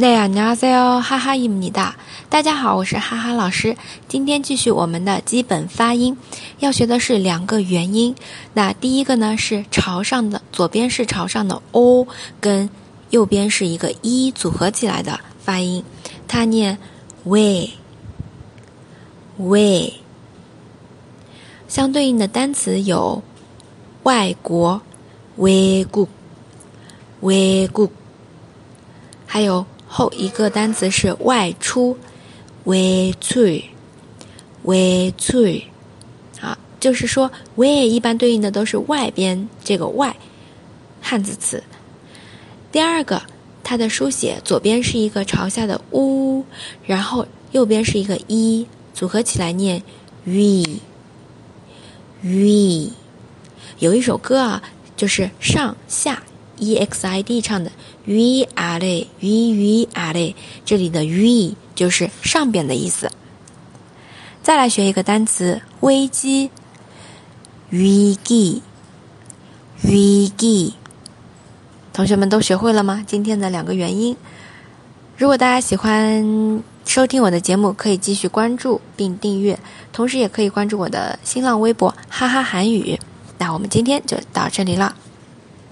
那呀，你好，塞哦，哈哈，伊姆尼达，大家好，我是哈哈老师。今天继续我们的基本发音，要学的是两个元音。那第一个呢是朝上的，左边是朝上的 o，跟右边是一个一组合起来的发音，它念 way way。相对应的单词有外国 way good way good，还有。后一个单词是外出，外出，外出，好，就是说外一般对应的都是外边这个外，汉字词。第二个，它的书写左边是一个朝下的乌，然后右边是一个一，组合起来念 v，v。有一首歌啊，就是上下。E x i d 唱的 v a l v v a 这里的 v 就是上边的意思。再来学一个单词危机危机危机，同学们都学会了吗？今天的两个元音。如果大家喜欢收听我的节目，可以继续关注并订阅，同时也可以关注我的新浪微博哈哈韩语。那我们今天就到这里了。